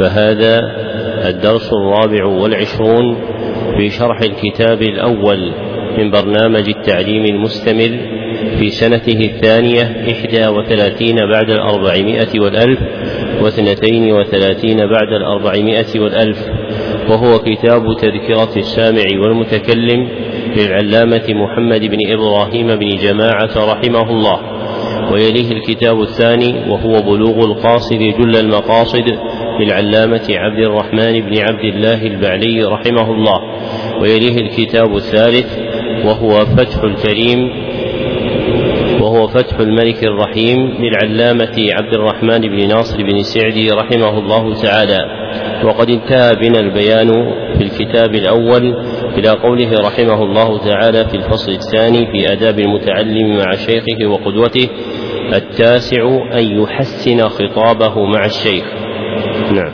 فهذا الدرس الرابع والعشرون في شرح الكتاب الأول من برنامج التعليم المستمر في سنته الثانية إحدى وثلاثين بعد الأربعمائة والألف واثنتين وثلاثين بعد الأربعمائة والألف. وهو كتاب تذكرة السامع والمتكلم للعلامة محمد بن إبراهيم بن جماعة رحمه الله. ويليه الكتاب الثاني وهو بلوغ القاصد جل المقاصد للعلامة عبد الرحمن بن عبد الله البعلي رحمه الله ويليه الكتاب الثالث وهو فتح الكريم وهو فتح الملك الرحيم للعلامة عبد الرحمن بن ناصر بن سعدي رحمه الله تعالى. وقد انتهى بنا البيان في الكتاب الأول إلى قوله رحمه الله تعالى في الفصل الثاني في آداب المتعلم مع شيخه وقدوته التاسع أن يحسن خطابه مع الشيخ. نعم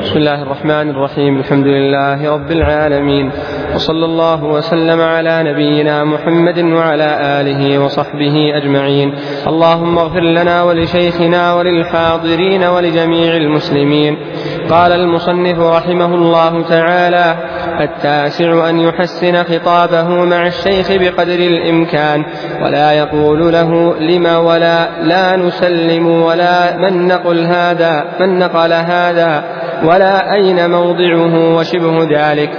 بسم الله الرحمن الرحيم. الحمد لله رب العالمين. وصلى الله وسلم على نبينا محمد وعلى آله وصحبه أجمعين. اللهم اغفر لنا ولشيخنا وللحاضرين ولجميع المسلمين. قال المصنف رحمه الله تعالى التاسع أن يحسن خطابه مع الشيخ بقدر الإمكان ولا يقول له لم ولا لا نسلم ولا من نقل هذا من نقل هذا ولا أين موضعه وشبه ذلك.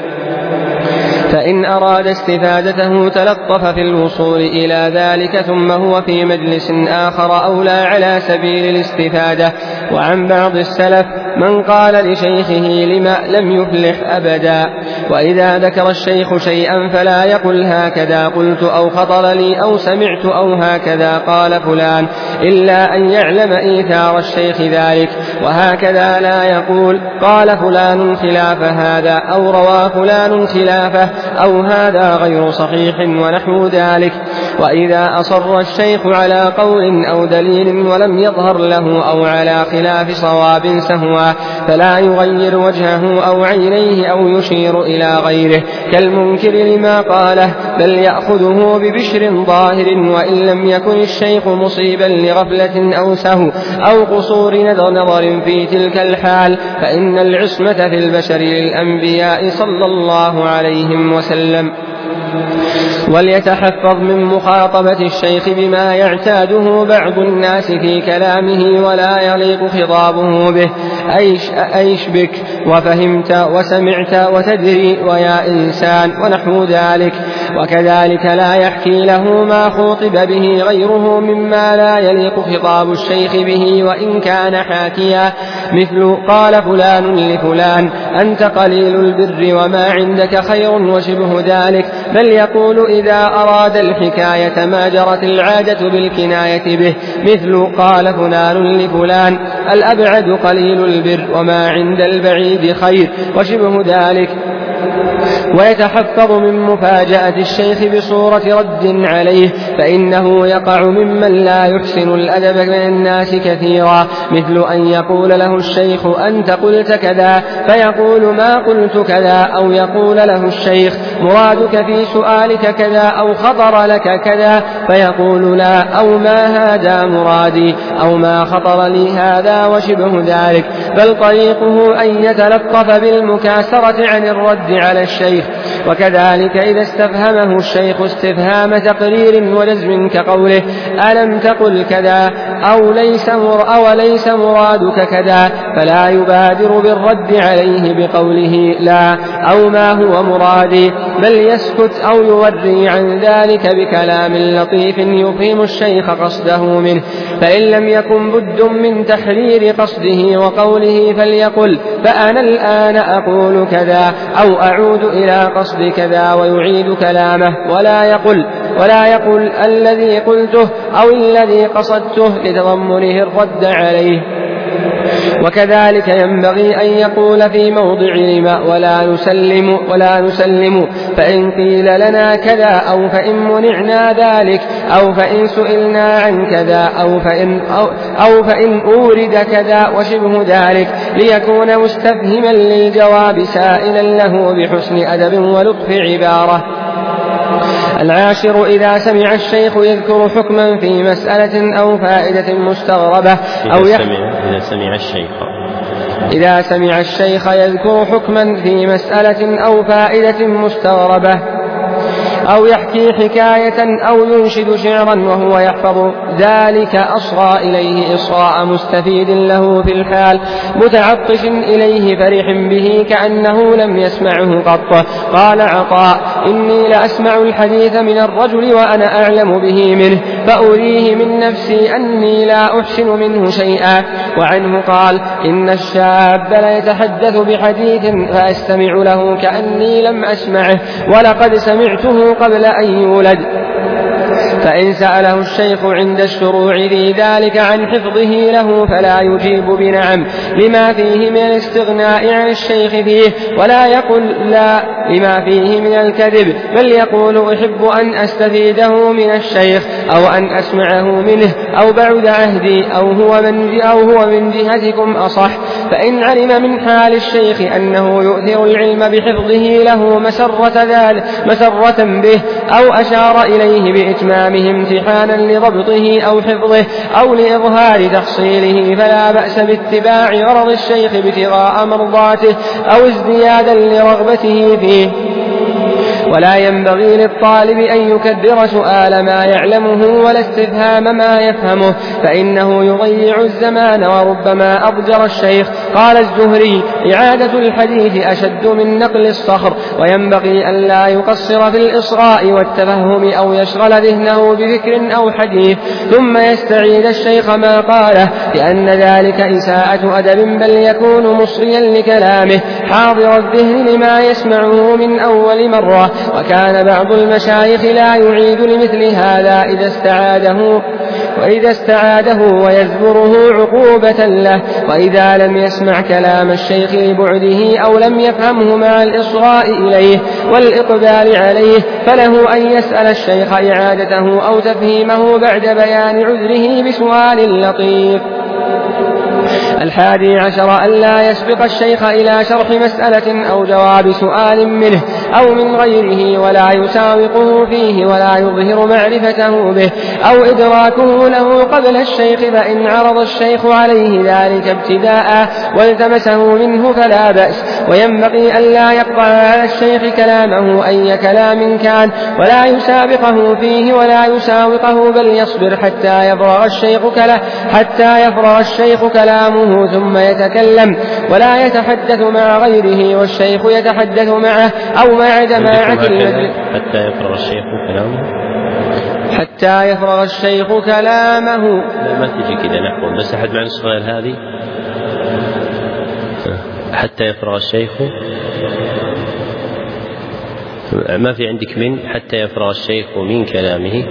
فإن أراد استفادته تلطف في الوصول إلى ذلك ثم هو في مجلس آخر أولى على سبيل الاستفادة. وعن بعض السلف من قال لشيخه لما لم يفلح أبدا وإذا ذكر الشيخ شيئا فلا يقل هكذا قلت أو خطر لي أو سمعت أو هكذا قال فلان إلا أن يعلم إيثار الشيخ ذلك وهكذا لا يقول قال فلان خلاف هذا أو روى فلان خلافه أو هذا غير صحيح ونحو ذلك. وإذا أصر الشيخ على قول أو دليل ولم يظهر له أو على خلاف صواب سهوا فلا يغير وجهه أو عينيه أو يشير إلى غيره كالمنكر لما قاله بل يأخذه ببشر ظاهر وإن لم يكن الشيخ مصيبا لغفلة أو سهو أو قصور نظر, في تلك الحال فإن العصمة في البشر للأنبياء صلى الله عليهم وسلم. وليتحفظ من مخاطبة الشيخ بما يعتاده بعض الناس في كلامه ولا يليق خطابه به. أيش, أيش بك؟ وفهمت وسمعت وتدري ويا إنسان ونحو ذلك. وكذلك لا يحكي له ما خوطب به غيره مما لا يليق خطاب الشيخ به وإن كان حاكيا. مثل قال فلان لفلان أنت قليل البر وما عندك خير وشبه ذلك. بل يقول إذا أراد الحكاية ما جرت العادة بالكناية به. مثل قال فلان لفلان الأبعد قليل البر وما عند البعيد خير وشبه ذلك. ويتحفظ من مفاجأة الشيخ بصورة رد عليه فإنه يقع ممن لا يحسن الأدب من الناس كثيرا مثل أن يقول له الشيخ أنت قلت كذا فيقول ما قلت كذا أو يقول له الشيخ مرادك في سؤالك كذا أو خطر لك كذا فيقول لا أو ما هذا مرادي أو ما خطر لي هذا وشبه ذلك. بل طريقه أن يتلطف بالمكاسرة عن الرد على الشيخ. وكذلك إذا استفهمه الشيخ استفهام تقرير ولزم كقوله ألم تقل كذا أو ليس أو ليس مرادك كذا فلا يبادر بالرد عليه بقوله لا أو ما هو مرادي بل يسكت أو يوري عن ذلك بكلام لطيف يفهم الشيخ قصده منه. فإن لم يكن بد من تحرير قصده وقوله فليقل فأنا الآن أقول كذا أو أعود إلى قصد كذا ويعيد كلامه. ولا يقل ولا يقل الذي قلته أو الذي قصدته لتضمنه الرد عليه. وكذلك ينبغي أن يقول في موضع لما ولا نسلم ولا نسلم فإن قيل لنا كذا أو فإن منعنا ذلك أو فإن سئلنا عن كذا أو فإن أو, أو فإن أورد كذا وشبه ذلك ليكون مستفهما للجواب سائلا له بحسن أدب ولطف عبارة. العاشر إذا سمع الشيخ يذكر حكما في مسألة أو فائدة مستغربة أو سمع, إذا سمع الشيخ. إذا سمع الشيخ يذكر حكما في مسألة أو فائدة مستغربة أو يحكي حكاية أو ينشد شعرا وهو يحفظ ذلك أصغى إليه إصغاء مستفيد له في الحال متعطش إليه فرح به كأنه لم يسمعه قط. قال عطاء إني لأسمع الحديث من الرجل وأنا أعلم به منه فأريه من نفسي أني لا أحسن منه شيئا. وعنه قال إن الشاب ليتحدث بحديث فأستمع له كأني لم أسمعه ولقد سمعته قبل أن يولد. فإن سأله الشيخ عند الشروع في ذلك عن حفظه له فلا يجيب بنعم لما فيه من الاستغناء عن الشيخ فيه ولا يقل لا لما فيه من الكذب بل يقول أحب أن أستفيده من الشيخ أو أن أسمعه منه أو بعد عهدي أو هو من أو هو من جهتكم أصح. فإن علم من حال الشيخ أنه يؤثر العلم بحفظه له مسرة ذلك مسرة به أو أشار إليه بإتمامه امتحانا لضبطه أو حفظه أو لإظهار تحصيله فلا بأس باتباع غرض الشيخ ابتغاء مرضاته أو ازديادا لرغبته فيه. ولا ينبغي للطالب أن يكدر سؤال ما يعلمه ولا استفهام ما يفهمه فإنه يضيع الزمان وربما أضجر الشيخ. قال الزهري إعادة الحديث أشد من نقل الصخر وينبغي أن لا يقصر في الإصغاء والتفهم أو يشغل ذهنه بذكر أو حديث. ثم يستعيد الشيخ ما قاله لأن ذلك إساءة أدب بل يكون مصريا لكلامه. حاضر الذهن لما يسمعه من أول مرة. وكان بعض المشايخ لا يعيد لمثل هذا إذا استعاده وإذا استعاده ويزبره عقوبة له وإذا لم يسمع كلام الشيخ لبعده أو لم يفهمه مع الإصغاء إليه والإقبال عليه فله أن يسأل الشيخ إعادته أو تفهيمه بعد بيان عذره بسؤال لطيف. الحادي عشر ألا يسبق الشيخ إلى شرح مسألة أو جواب سؤال منه أو من غيره ولا يساوقه فيه ولا يظهر معرفته به أو إدراكه له قبل الشيخ فإن عرض الشيخ عليه ذلك ابتداء والتمسه منه فلا بأس وينبغي ألا يقطع على الشيخ كلامه أي كلام كان ولا يسابقه فيه ولا يساوقه بل يصبر حتى يفرغ الشيخ كلا حتى يفرغ الشيخ كلامه ثم يتكلم ولا يتحدث مع غيره والشيخ يتحدث معه أو مع جماعة المجلس. حتى يفرغ الشيخ كلامه؟ حتى يفرغ الشيخ كلامه. لا ما تجي كذا نحو بس أحد مع الصغير هذه؟ حتى يفرغ الشيخ. ما في عندك من؟ حتى يفرغ الشيخ من كلامه.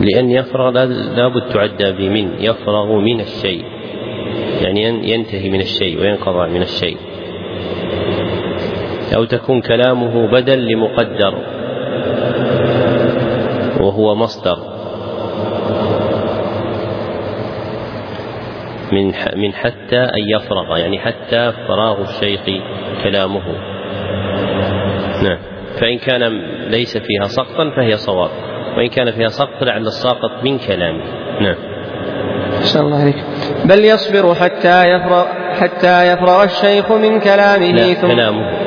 لأن يفرغ لابد تعدى بمن يفرغ من الشيء. يعني ينتهي من الشيء وينقطع من الشيء. أو تكون كلامه بدل لمقدر وهو مصدر. من من حتى أن يفرغ يعني حتى فراغ الشيخ كلامه. نعم. فإن كان ليس فيها سقطا فهي صواب. وإن كان فيها سقط فلعل الساقط من كلامه. نعم. أحسن الله عليك. بل يصبر حتى يفرغ حتى يفرغ الشيخ من كلامه لا ثم كلامه.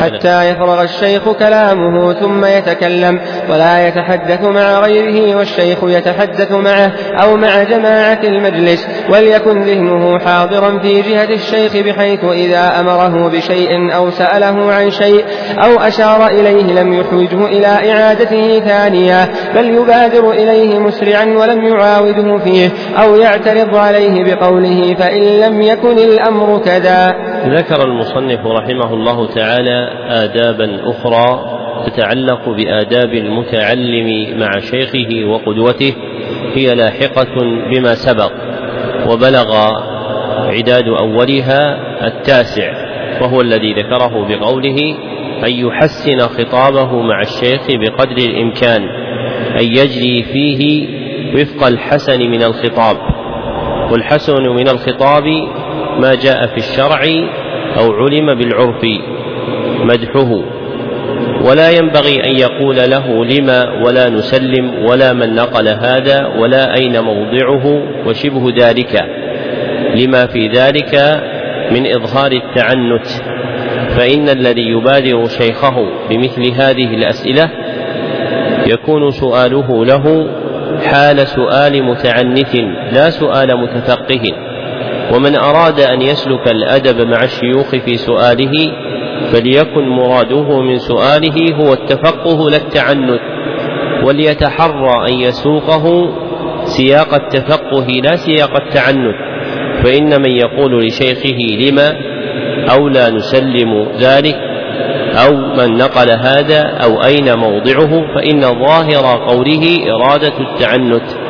حتى يفرغ الشيخ كلامه ثم يتكلم ولا يتحدث مع غيره والشيخ يتحدث معه أو مع جماعة المجلس وليكن ذهنه حاضرا في جهة الشيخ بحيث إذا أمره بشيء أو سأله عن شيء أو أشار إليه لم يحوجه إلى إعادته ثانية بل يبادر إليه مسرعا ولم يعاوده فيه أو يعترض عليه بقوله فإن لم يكن الأمر كذا. ذكر المصنف رحمه الله تعالى آدابا أخرى تتعلق بآداب المتعلم مع شيخه وقدوته هي لاحقة بما سبق وبلغ عداد أولها التاسع وهو الذي ذكره بقوله أن يحسن خطابه مع الشيخ بقدر الإمكان أن يجري فيه وفق الحسن من الخطاب. والحسن من الخطاب ما جاء في الشرع أو علم بالعرف مدحه. ولا ينبغي أن يقول له لما ولا نسلم ولا من نقل هذا ولا أين موضعه وشبه ذلك. لما في ذلك من إظهار التعنت. فإن الذي يبادر شيخه بمثل هذه الأسئلة يكون سؤاله له حال سؤال متعنت لا سؤال متفقه. ومن أراد أن يسلك الأدب مع الشيوخ في سؤاله فليكن مراده من سؤاله هو التفقه لا التعنت وليتحرى أن يسوقه سياق التفقه لا سياق التعنت فإن من يقول لشيخه لما أو لا نسلم ذلك أو من نقل هذا أو أين موضعه فإن ظاهر قوله إرادة التعنت.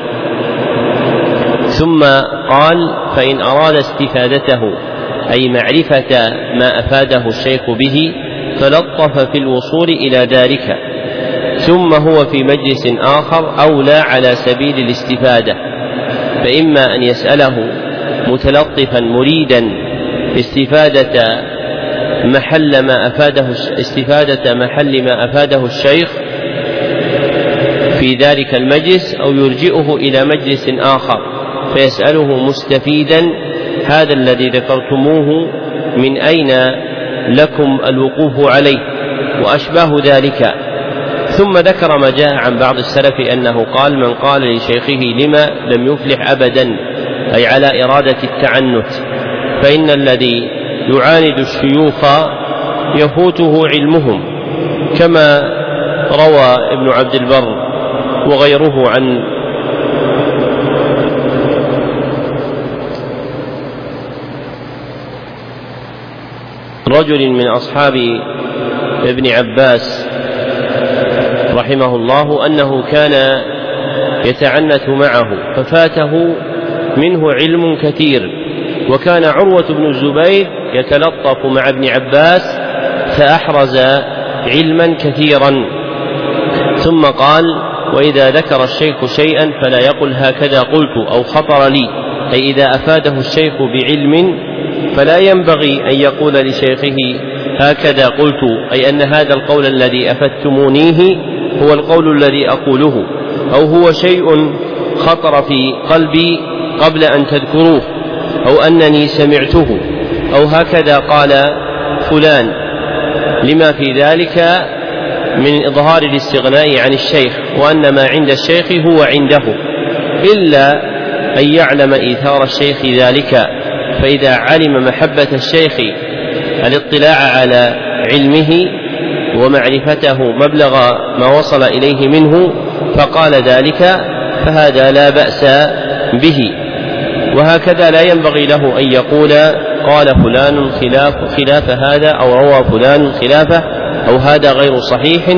ثم قال فإن أراد استفادته أي معرفة ما أفاده الشيخ به تلطف في الوصول إلى ذلك. ثم هو في مجلس آخر أولى على سبيل الاستفادة فإما أن يسأله متلطفا مريدا استفادة محل ما أفاده استفادة محل ما أفاده الشيخ في ذلك المجلس أو يرجئه إلى مجلس آخر. فيسأله مستفيدا هذا الذي ذكرتموه من أين لكم الوقوف عليه؟ وأشباه ذلك. ثم ذكر ما جاء عن بعض السلف أنه قال من قال لشيخه لما لم يفلح أبدا؟ أي على إرادة التعنت. فإن الذي يعاند الشيوخ يفوته علمهم كما روى ابن عبد البر وغيره عن رجل من أصحاب ابن عباس رحمه الله أنه كان يتعنت معه ففاته منه علم كثير وكان عروة بن الزبير يتلطف مع ابن عباس فأحرز علما كثيرا. ثم قال وإذا ذكر الشيخ شيئا فلا يقل هكذا قلت أو خطر لي أي إذا أفاده الشيخ بعلم فلا ينبغي أن يقول لشيخه هكذا قلت أي أن هذا القول الذي أفدتمونيه هو القول الذي أقوله أو هو شيء خطر في قلبي قبل أن تذكروه أو أنني سمعته أو هكذا قال فلان. لما في ذلك من إظهار الاستغناء عن الشيخ وأن ما عند الشيخ هو عنده إلا أن يعلم إيثار الشيخ ذلك. فإذا علم محبة الشيخ الاطلاع على علمه ومعرفته مبلغ ما وصل إليه منه فقال ذلك فهذا لا بأس به. وهكذا لا ينبغي له أن يقول قال فلان خلاف خلاف هذا أو روى فلان خلافه أو هذا غير صحيح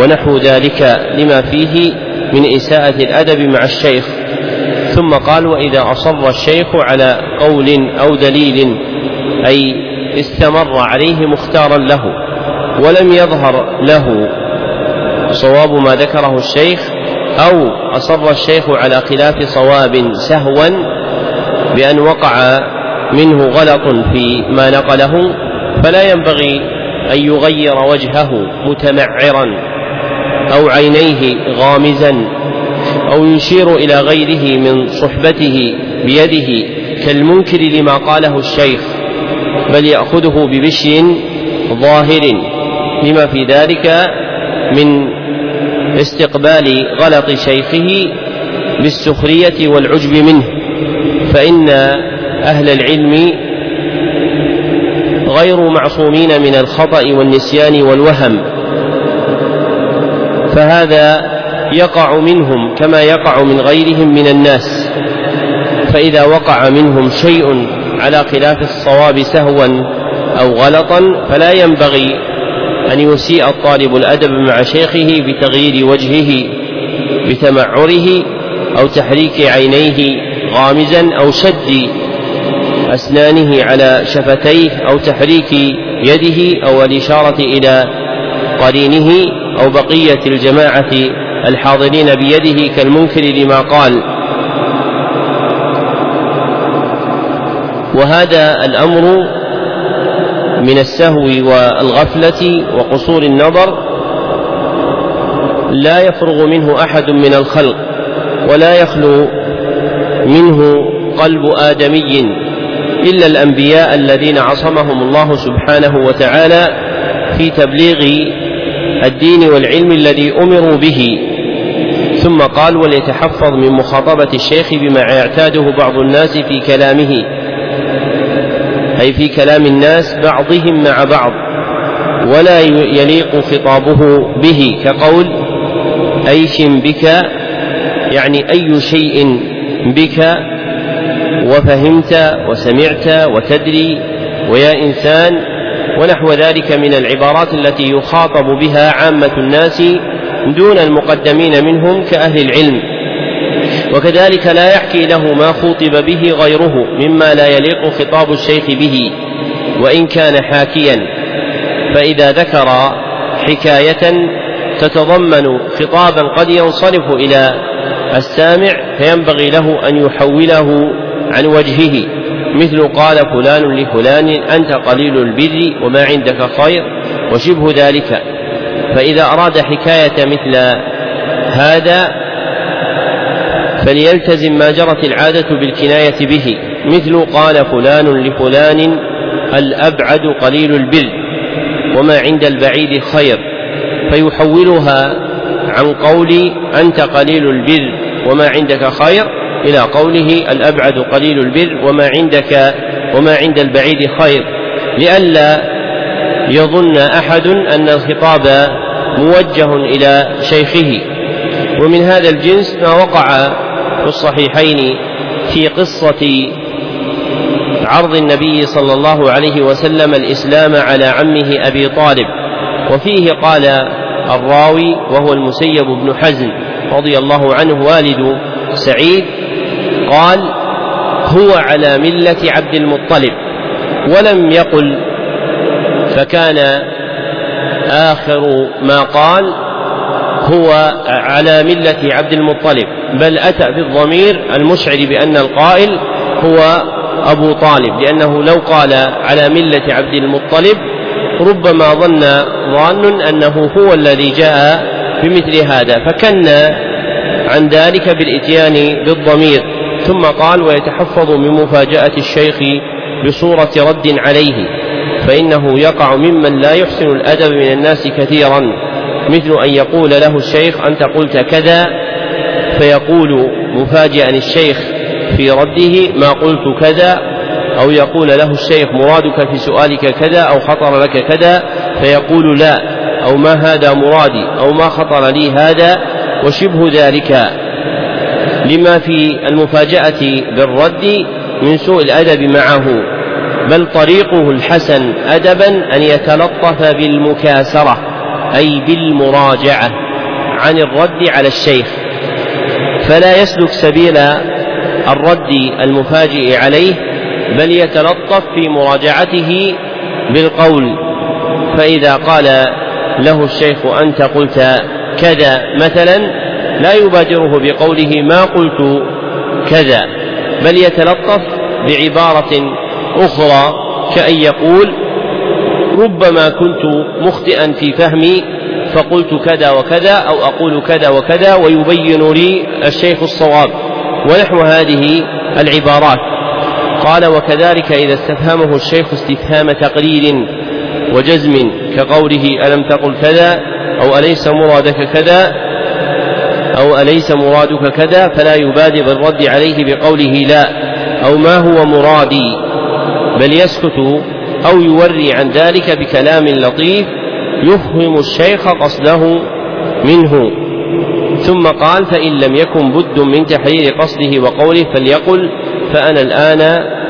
ونحو ذلك لما فيه من إساءة الأدب مع الشيخ. ثم قال وإذا أصر الشيخ على قول أو دليل أي استمر عليه مختارا له ولم يظهر له صواب ما ذكره الشيخ أو أصر الشيخ على خلاف صواب سهوا بأن وقع منه غلط في ما نقله فلا ينبغي أن يغير وجهه متمعرا أو عينيه غامزا أو يشير إلى غيره من صحبته بيده كالمنكر لما قاله الشيخ بل يأخذه ببشر ظاهر لما في ذلك من استقبال غلط شيخه بالسخرية والعجب منه. فإن أهل العلم غير معصومين من الخطأ والنسيان والوهم. فهذا يقع منهم كما يقع من غيرهم من الناس. فإذا وقع منهم شيء على خلاف الصواب سهوا أو غلطا فلا ينبغي أن يسيء الطالب الأدب مع شيخه بتغيير وجهه بتمعره أو تحريك عينيه غامزا أو شد أسنانه على شفتيه أو تحريك يده أو الإشارة إلى قرينه أو بقية الجماعة الحاضرين بيده كالمنكر لما قال. وهذا الأمر من السهو والغفلة وقصور النظر لا يفرغ منه أحد من الخلق ولا يخلو منه قلب آدمي إلا الأنبياء الذين عصمهم الله سبحانه وتعالى في تبليغ الدين والعلم الذي أمروا به. ثم قال وليتحفظ من مخاطبة الشيخ بما يعتاده بعض الناس في كلامه. أي في كلام الناس بعضهم مع بعض ولا يليق خطابه به كقول أيش بك؟ يعني أي شيء بك وفهمت وسمعت وتدري ويا إنسان. ونحو ذلك من العبارات التي يخاطب بها عامة الناس دون المقدمين منهم كأهل العلم. وكذلك لا يحكي له ما خوطب به غيره مما لا يليق خطاب الشيخ به وإن كان حاكيا. فإذا ذكر حكاية تتضمن خطابا قد ينصرف إلى السامع فينبغي له أن يحوله عن وجهه. مثل قال فلان لفلان أنت قليل البر وما عندك خير وشبه ذلك. فإذا أراد حكاية مثل هذا فليلتزم ما جرت العادة بالكناية به مثل قال فلان لفلان الأبعد قليل البر وما عند البعيد خير فيحولها عن قول أنت قليل البر وما عندك خير إلى قوله الأبعد قليل البر وما عندك وما عند البعيد خير لئلا يظن أحد أن الخطاب موجه إلى شيخه. ومن هذا الجنس ما وقع في الصحيحين في قصة عرض النبي صلى الله عليه وسلم الإسلام على عمه أبي طالب. وفيه قال الراوي وهو المسيب بن حزن رضي الله عنه والد سعيد قال هو على ملة عبد المطلب ولم يقل فكان آخر ما قال هو على ملة عبد المطلب بل أتى بالضمير المشعر بأن القائل هو أبو طالب لأنه لو قال على ملة عبد المطلب ربما ظن ظان أنه هو الذي جاء بمثل هذا فكن عن ذلك بالإتيان بالضمير ثم قال ويتحفظ من مفاجأة الشيخ بصورة رد عليه. فإنه يقع ممن لا يحسن الأدب من الناس كثيرا. مثل أن يقول له الشيخ أنت قلت كذا؟ فيقول مفاجئا الشيخ في رده ما قلت كذا؟ أو يقول له الشيخ مرادك في سؤالك كذا أو خطر لك كذا؟ فيقول لا أو ما هذا مرادي؟ أو ما خطر لي هذا؟ وشبه ذلك. لما في المفاجأة بالرد من سوء الأدب معه. بل طريقه الحسن أدبا أن يتلطف بالمكاسرة أي بالمراجعة عن الرد على الشيخ. فلا يسلك سبيل الرد المفاجئ عليه بل يتلطف في مراجعته بالقول. فإذا قال له الشيخ أنت قلت كذا مثلا لا يبادره بقوله ما قلت كذا بل يتلطف بعبارة أخرى كأن يقول ربما كنت مخطئا في فهمي فقلت كذا وكذا أو أقول كذا وكذا ويبين لي الشيخ الصواب ونحو هذه العبارات. قال وكذلك إذا استفهمه الشيخ استفهام تقرير وجزم كقوله ألم تقل كذا؟ أو أليس مرادك كذا؟ أو أليس مرادك كذا؟ فلا يبادر بالرد عليه بقوله لا. أو ما هو مرادي؟ بل يسكت أو يوري عن ذلك بكلام لطيف يفهم الشيخ قصده منه. ثم قال فإن لم يكن بد من تحرير قصده وقوله فليقل فأنا الآن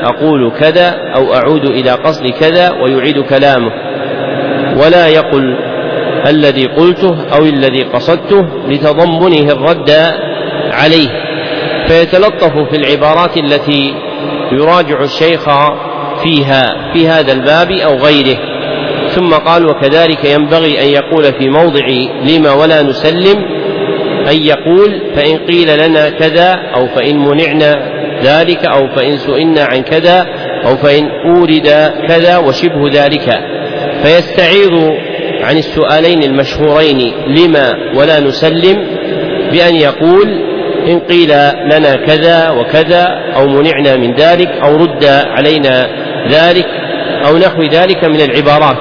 أقول كذا أو أعود إلى قصد كذا ويعيد كلامه. ولا يقل الذي قلته أو الذي قصدته لتضمنه الرد عليه. فيتلطف في العبارات التي يراجع الشيخ فيها في هذا الباب أو غيره. ثم قال وكذلك ينبغي أن يقول في موضع لما ولا نسلم أن يقول فإن قيل لنا كذا أو فإن منعنا ذلك أو فإن سئلنا عن كذا أو فإن أورد كذا وشبه ذلك. فيستعيض عن السؤالين المشهورين لما ولا نسلم بأن يقول إن قيل لنا كذا وكذا أو منعنا من ذلك أو رد علينا ذلك أو نحو ذلك من العبارات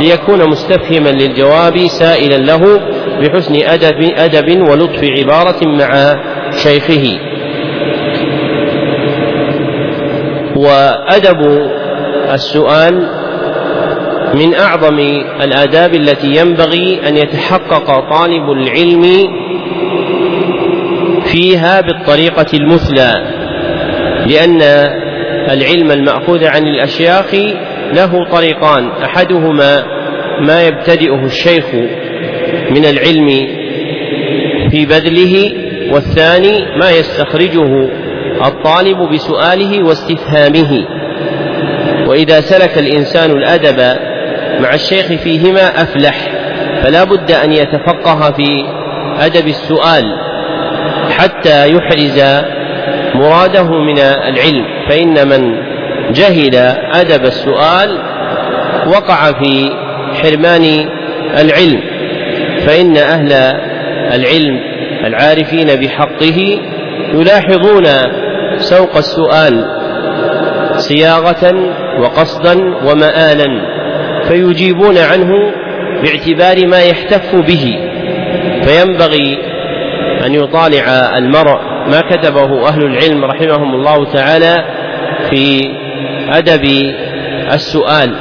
ليكون مستفهما للجواب سائلا له بحسن أدب, أدب ولطف عبارة مع شيخه. وأدب السؤال من أعظم الآداب التي ينبغي أن يتحقق طالب العلم فيها بالطريقة المثلى لأن العلم المأخوذ عن الأشياخ له طريقان. أحدهما ما يبتدئه الشيخ من العلم في بذله والثاني ما يستخرجه الطالب بسؤاله واستفهامه. وإذا سلك الإنسان الأدب مع الشيخ فيهما أفلح فلا بد أن يتفقه في أدب السؤال حتى يحرز مراده من العلم فإن من جهل أدب السؤال وقع في حرمان العلم فإن أهل العلم العارفين بحقه يلاحظون سوق السؤال صياغة وقصدا ومآلا فيجيبون عنه باعتبار ما يحتف به فينبغي أن يطالع المرء ما كتبه أهل العلم رحمهم الله تعالى في أدب السؤال.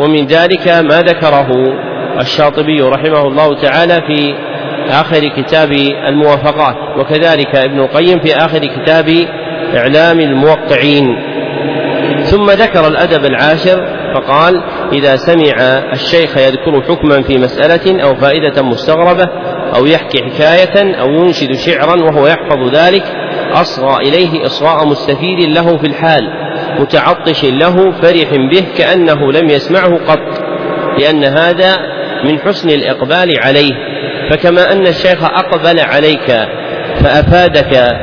ومن ذلك ما ذكره الشاطبي رحمه الله تعالى في آخر كتاب الموافقات وكذلك ابن القيم في آخر كتاب إعلام الموقعين. ثم ذكر الأدب العاشر فقال إذا سمع الشيخ يذكر حكما في مسألة أو فائدة مستغربة أو يحكي حكاية أو ينشد شعرا وهو يحفظ ذلك أصغى إليه إصغاء مستفيد له في الحال متعطش له فرح به كأنه لم يسمعه قط لأن هذا من حسن الإقبال عليه. فكما أن الشيخ أقبل عليك فأفادك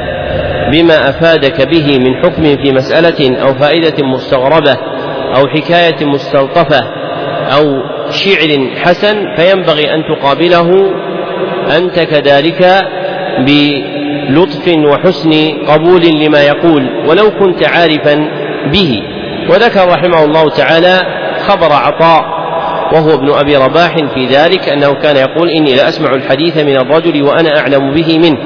بما أفادك به من حكم في مسألة أو فائدة مستغربة أو حكاية مستلطفة أو شعر حسن فينبغي أن تقابله أنت كذلك بلطف وحسن قبول لما يقول ولو كنت عارفا به. وذكر رحمه الله تعالى خبر عطاء وهو ابن أبي رباح في ذلك أنه كان يقول إني لأسمع الحديث من الرجل وأنا أعلم به منه.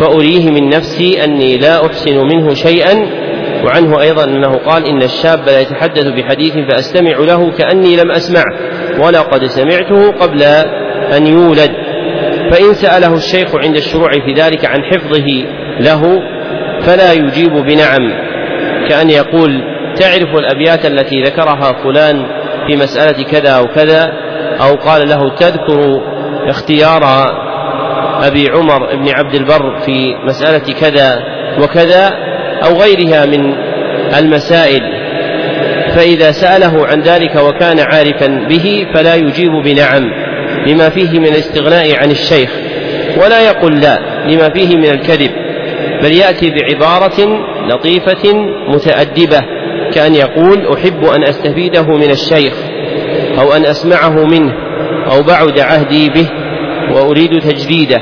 فأريه من نفسي أني لا أحسن منه شيئا. وعنه أيضا أنه قال إن الشاب لا يتحدث بحديث فأستمع له كأني لم أسمعه ولقد سمعته قبل أن يولد. فإن سأله الشيخ عند الشروع في ذلك عن حفظه له فلا يجيب بنعم كأن يقول تعرف الأبيات التي ذكرها فلان في مسألة كذا أو كذا أو قال له تذكر اختيار أبي عمر بن عبد البر في مسألة كذا وكذا أو غيرها من المسائل فإذا سأله عن ذلك وكان عارفا به فلا يجيب بنعم. لما فيه من الاستغناء عن الشيخ ولا يقول لا لما فيه من الكذب بل يأتي بعبارة لطيفة متأدبة كأن يقول أحب أن أستفيده من الشيخ أو أن أسمعه منه أو بعد عهدي به وأريد تجديده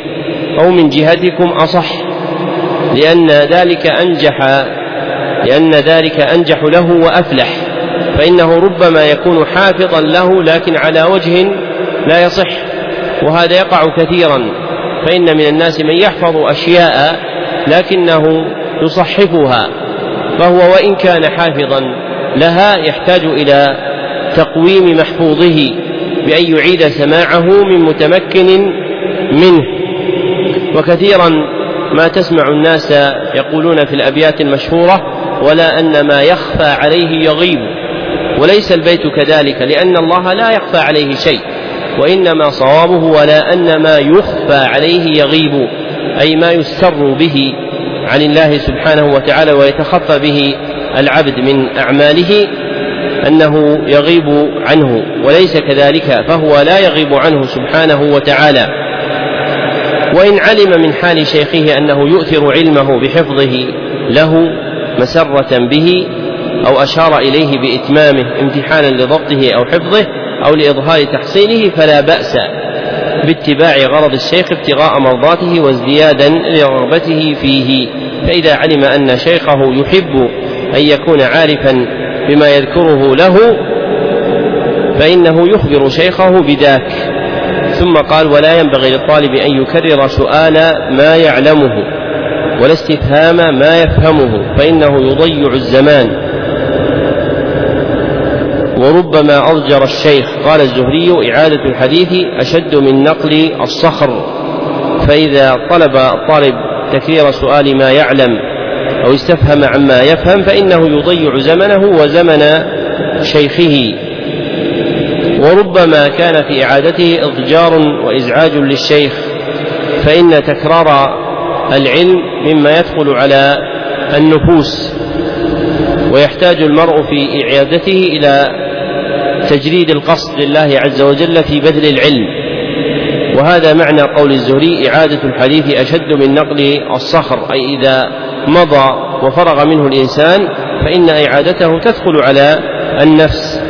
أو من جهتكم أصح لأن ذلك أنجح لأن ذلك أنجح له وأفلح فإنه ربما يكون حافظا له لكن على وجه لا يصح وهذا يقع كثيرا فإن من الناس من يحفظ أشياء لكنه يصحفها فهو وإن كان حافظا لها يحتاج إلى تقويم محفوظه بأن يعيد سماعه من متمكن منه. وكثيرا ما تسمع الناس يقولون في الأبيات المشهورة ولا أن ما يخفى عليه يغيب وليس البيت كذلك لأن الله لا يخفى عليه شيء. وإنما صوابه ولا أن ما يخفى عليه يغيب أي ما يسر به عن الله سبحانه وتعالى ويتخفى به العبد من أعماله أنه يغيب عنه وليس كذلك فهو لا يغيب عنه سبحانه وتعالى. وإن علم من حال شيخه أنه يؤثر علمه بحفظه له مسرة به أو أشار إليه بإتمامه امتحانا لضبطه أو حفظه أو لإظهار تحصيله فلا بأس باتباع غرض الشيخ ابتغاء مرضاته وازديادا لرغبته فيه. فإذا علم أن شيخه يحب أن يكون عارفا بما يذكره له فإنه يخبر شيخه بذاك. ثم قال ولا ينبغي للطالب أن يكرر سؤال ما يعلمه ولا استفهام ما يفهمه فإنه يضيع الزمان وربما أضجر الشيخ قال الزهري إعادة الحديث أشد من نقل الصخر. فإذا طلب الطالب تكرير سؤال ما يعلم أو استفهم عما يفهم فإنه يضيع زمنه وزمن شيخه. وربما كان في إعادته إضجار وإزعاج للشيخ فإن تكرار العلم مما يدخل على النفوس ويحتاج المرء في إعادته إلى تجريد القصد لله عز وجل في بذل العلم. وهذا معنى قول الزهري إعادة الحديث أشد من نقل الصخر أي إذا مضى وفرغ منه الإنسان فإن إعادته تدخل على النفس.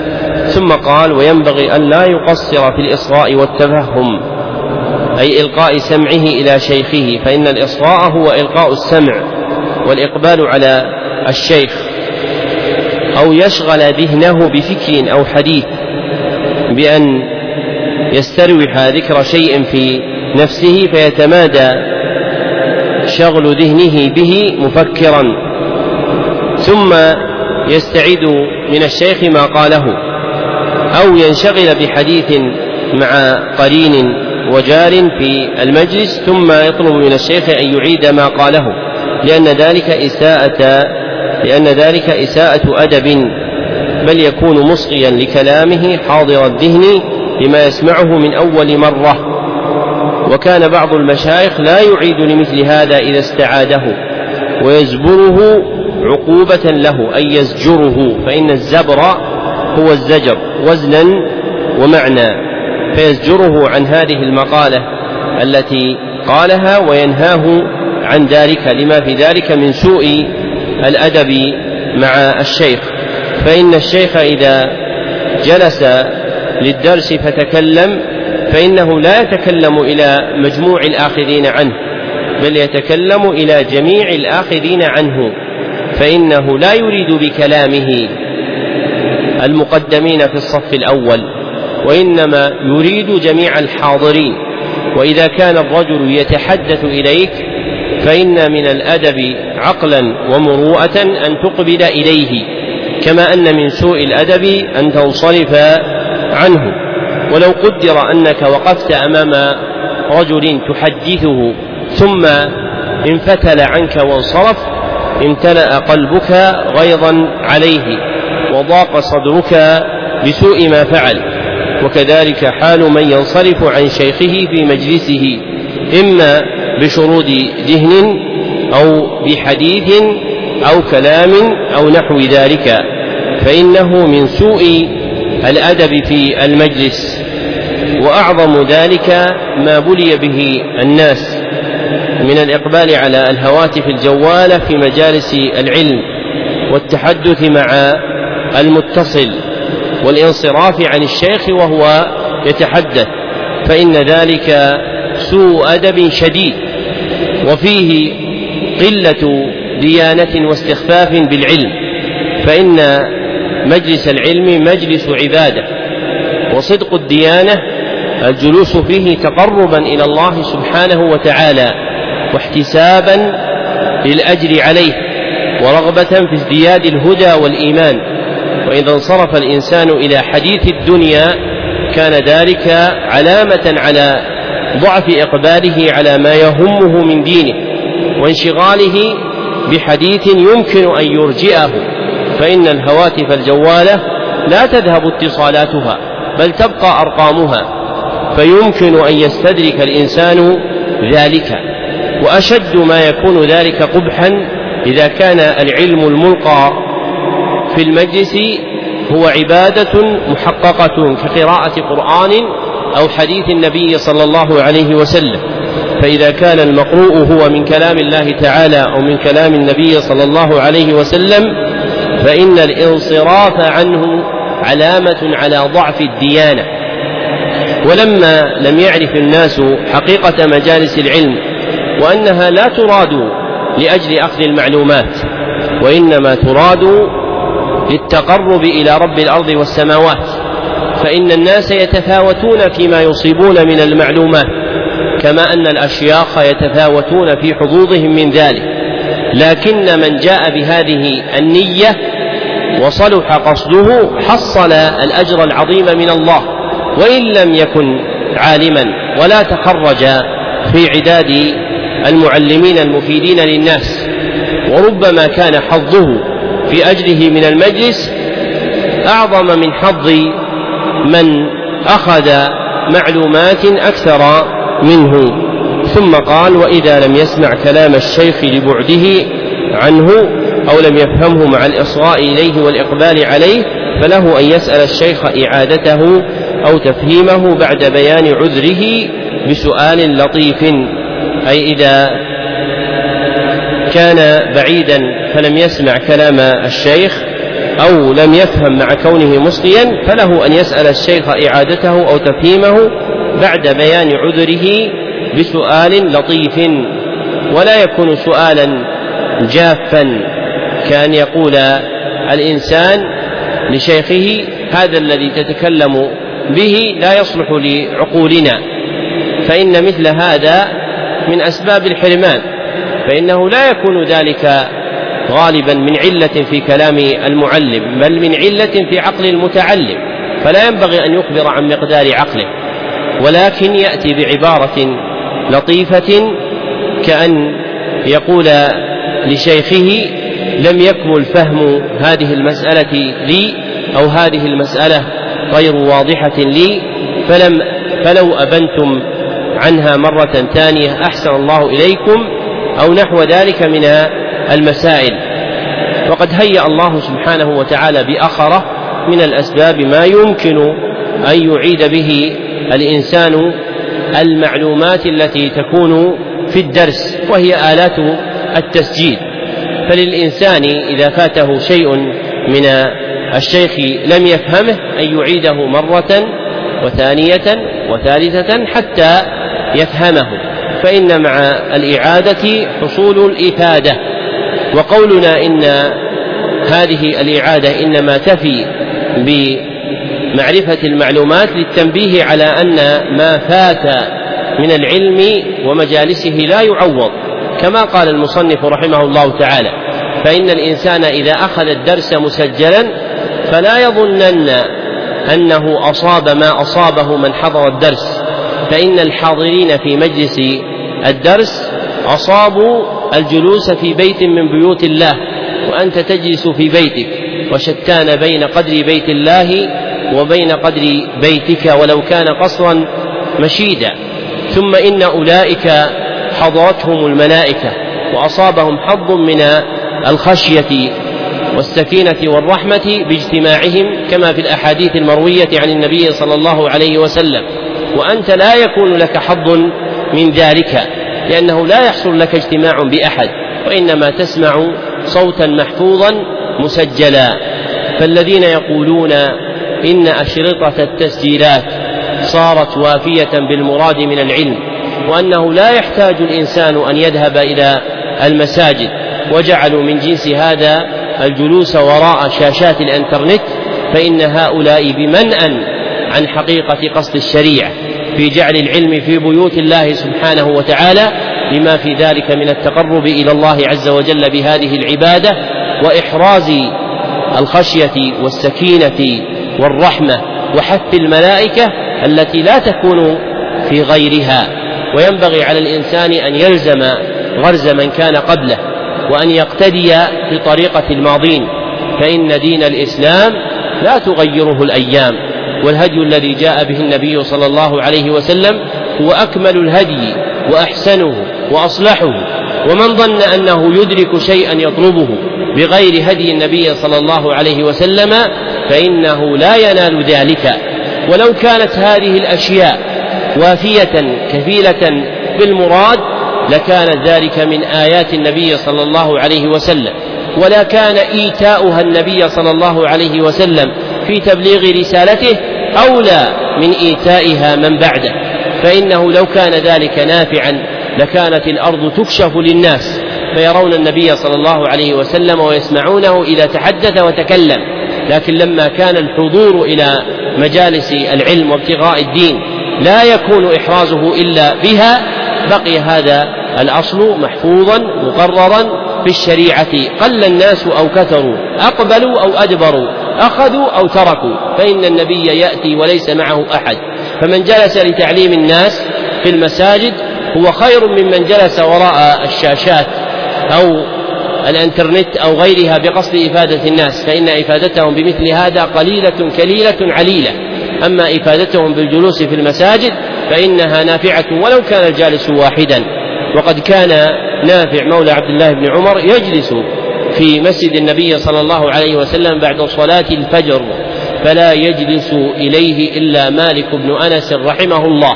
ثم قال وينبغي أن لا يقصر في الإصغاء والتفهم أي إلقاء سمعه إلى شيخه فإن الإصغاء هو إلقاء السمع والإقبال على الشيخ. أو يشغل ذهنه بفكر أو حديث بأن يستروح ذكر شيء في نفسه فيتمادى شغل ذهنه به مفكرا. ثم يستعيد من الشيخ ما قاله أو ينشغل بحديث مع قرين وجار في المجلس ثم يطلب من الشيخ أن يعيد ما قاله لأن ذلك إساءة لأن ذلك إساءة أدب بل يكون مصغيا لكلامه حاضر الذهن لما يسمعه من أول مرة. وكان بعض المشايخ لا يعيد لمثل هذا إذا استعاده ويزبره عقوبة له أي يزجره فإن الزبر هو الزجر وزنا ومعنى. فيزجره عن هذه المقالة التي قالها وينهاه عن ذلك لما في ذلك من سوء الأدب مع الشيخ. فإن الشيخ إذا جلس للدرس فتكلم فإنه لا يتكلم إلى مجموع الآخذين عنه بل يتكلم إلى جميع الآخذين عنه. فإنه لا يريد بكلامه المقدمين في الصف الأول وإنما يريد جميع الحاضرين. وإذا كان الرجل يتحدث إليك فإن من الأدب عقلا ومروءة أن تقبل إليه كما أن من سوء الأدب أن تنصرف عنه. ولو قدر أنك وقفت أمام رجل تحدثه ثم انفتل عنك وانصرف امتلأ قلبك غيظا عليه وضاق صدرك بسوء ما فعل. وكذلك حال من ينصرف عن شيخه في مجلسه إما بشرود ذهن أو بحديث أو كلام أو نحو ذلك فإنه من سوء الأدب في المجلس وأعظم ذلك ما بلي به الناس من الإقبال على الهواتف الجوالة في مجالس العلم والتحدث مع المتصل والانصراف عن الشيخ وهو يتحدث فإن ذلك سوء أدب شديد. وفيه قلة ديانة واستخفاف بالعلم فإن مجلس العلم مجلس عبادة وصدق الديانة الجلوس فيه تقربا إلى الله سبحانه وتعالى واحتسابا للأجر عليه ورغبة في ازدياد الهدى والإيمان. وإذا انصرف الإنسان إلى حديث الدنيا كان ذلك علامة على ضعف إقباله على ما يهمه من دينه وانشغاله بحديث يمكن أن يرجئه فإن الهواتف الجوالة لا تذهب اتصالاتها بل تبقى أرقامها فيمكن أن يستدرك الإنسان ذلك وأشد ما يكون ذلك قبحا إذا كان العلم الملقى في المجلس هو عبادة محققة كقراءة قرآن أو حديث النبي صلى الله عليه وسلم فإذا كان المقروء هو من كلام الله تعالى أو من كلام النبي صلى الله عليه وسلم فإن الانصراف عنه علامة على ضعف الديانة. ولما لم يعرف الناس حقيقة مجالس العلم وأنها لا تراد لأجل أخذ المعلومات وإنما تراد للتقرب إلى رب الأرض والسماوات. فإن الناس يتفاوتون فيما يصيبون من المعلومات كما أن الأشياخ يتفاوتون في حظوظهم من ذلك. لكن من جاء بهذه النية وصلح قصده حصل الأجر العظيم من الله وإن لم يكن عالما ولا تخرج في عداد المعلمين المفيدين للناس. وربما كان حظه في أجره من المجلس أعظم من حظ من أخذ معلومات أكثر منه. ثم قال وإذا لم يسمع كلام الشيخ لبعده عنه أو لم يفهمه مع الإصغاء إليه والإقبال عليه فله أن يسأل الشيخ إعادته أو تفهيمه بعد بيان عذره بسؤال لطيف. أي إذا كان بعيدا فلم يسمع كلام الشيخ أو لم يفهم مع كونه مصليا فله أن يسأل الشيخ إعادته أو تفهيمه بعد بيان عذره بسؤال لطيف. ولا يكون سؤالا جافا كأن يقول الإنسان لشيخه هذا الذي تتكلم به لا يصلح لعقولنا. فإن مثل هذا من أسباب الحرمان فإنه لا يكون ذلك غالبا من علة في كلام المعلم بل من علة في عقل المتعلم. فلا ينبغي أن يخبر عن مقدار عقله. ولكن يأتي بعبارة لطيفة كأن يقول لشيخه لم يكمل فهم هذه المسألة لي أو هذه المسألة غير واضحة لي فلم فلو أبنتم عنها مرة ثانية أحسن الله إليكم أو نحو ذلك من المسائل. وقد هيأ الله سبحانه وتعالى بأخره من الأسباب ما يمكن أن يعيد به الإنسان المعلومات التي تكون في الدرس وهي آلات التسجيل. فللإنسان إذا فاته شيء من الشيخ لم يفهمه أن يعيده مرة وثانية وثالثة حتى يفهمه. فإن مع الإعادة حصول الإفادة. وقولنا إن هذه الإعادة إنما تفي بمعرفة المعلومات للتنبيه على أن ما فات من العلم ومجالسه لا يعوض. كما قال المصنف رحمه الله تعالى فإن الإنسان إذا أخذ الدرس مسجلا فلا يظنن أنه أصاب ما أصابه من حضر الدرس. فإن الحاضرين في مجلس الدرس أصابوا الجلوس في بيت من بيوت الله وأنت تجلس في بيتك وشتان بين قدر بيت الله وبين قدر بيتك ولو كان قصرا مشيدا. ثم إن أولئك حضرتهم الملائكة وأصابهم حظ من الخشية والسكينة والرحمة باجتماعهم كما في الأحاديث المروية عن النبي صلى الله عليه وسلم. وأنت لا يكون لك حظ من ذلك. لأنه لا يحصل لك اجتماع بأحد وإنما تسمع صوتا محفوظا مسجلا. فالذين يقولون إن أشرطة التسجيلات صارت وافية بالمراد من العلم وأنه لا يحتاج الإنسان أن يذهب إلى المساجد وجعلوا من جنس هذا الجلوس وراء شاشات الإنترنت فإن هؤلاء بمنأ عن حقيقة قصد الشريعة. في جعل العلم في بيوت الله سبحانه وتعالى لما في ذلك من التقرب إلى الله عز وجل بهذه العبادة وإحراز الخشية والسكينة والرحمة وحث الملائكة التي لا تكون في غيرها. وينبغي على الإنسان أن يلزم غرز من كان قبله وأن يقتدي بطريقة الماضين فإن دين الإسلام لا تغيره الأيام. والهدي الذي جاء به النبي صلى الله عليه وسلم هو أكمل الهدي وأحسنه وأصلحه ومن ظن أنه يدرك شيئا يطلبه بغير هدي النبي صلى الله عليه وسلم فإنه لا ينال ذلك. ولو كانت هذه الأشياء وافية كفيلة بالمراد لكان ذلك من آيات النبي صلى الله عليه وسلم. ولا كان إيتاؤها النبي صلى الله عليه وسلم في تبليغ رسالته أولى من إيتائها من بعده فإنه لو كان ذلك نافعا لكانت الأرض تكشف للناس فيرون النبي صلى الله عليه وسلم ويسمعونه إذا تحدث وتكلم. لكن لما كان الحضور إلى مجالس العلم وابتغاء الدين لا يكون إحرازه إلا بها بقي هذا الأصل محفوظا مقررا في الشريعة. قل الناس أو كثروا أقبلوا أو أدبروا. أخذوا أو تركوا فإن النبي يأتي وليس معه أحد. فمن جلس لتعليم الناس في المساجد هو خير ممن جلس وراء الشاشات أو الإنترنت أو غيرها بقصد إفادة الناس فإن إفادتهم بمثل هذا قليلة كليلة عليلة. أما إفادتهم بالجلوس في المساجد فإنها نافعة ولو كان الجالس واحدا. وقد كان نافع مولى عبد الله بن عمر يجلس في مسجد النبي صلى الله عليه وسلم بعد صلاة الفجر فلا يجلس إليه إلا مالك بن أنس رحمه الله.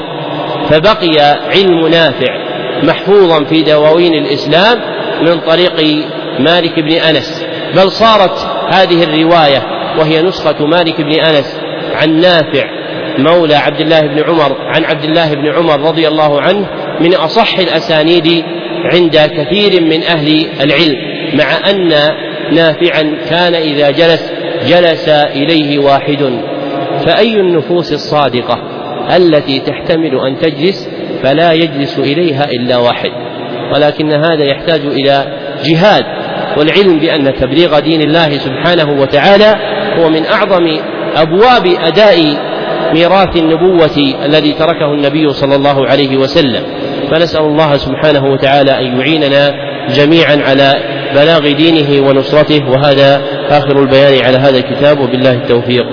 فبقي علم نافع محفوظا في دواوين الإسلام من طريق مالك بن أنس. بل صارت هذه الرواية وهي نسخة مالك بن أنس عن نافع مولى عبد الله بن عمر عن عبد الله بن عمر رضي الله عنه من أصح الأسانيد عند كثير من أهل العلم. مع أن نافعا كان إذا جلس جلس إليه واحد. فأي النفوس الصادقة التي تحتمل أن تجلس فلا يجلس إليها إلا واحد؟ ولكن هذا يحتاج إلى جهاد والعلم بأن تبليغ دين الله سبحانه وتعالى هو من أعظم أبواب أداء ميراث النبوة الذي تركه النبي صلى الله عليه وسلم. فنسأل الله سبحانه وتعالى أن يعيننا جميعا على بلاغ دينه ونصرته وهذا آخر البيان على هذا الكتاب وبالله التوفيق.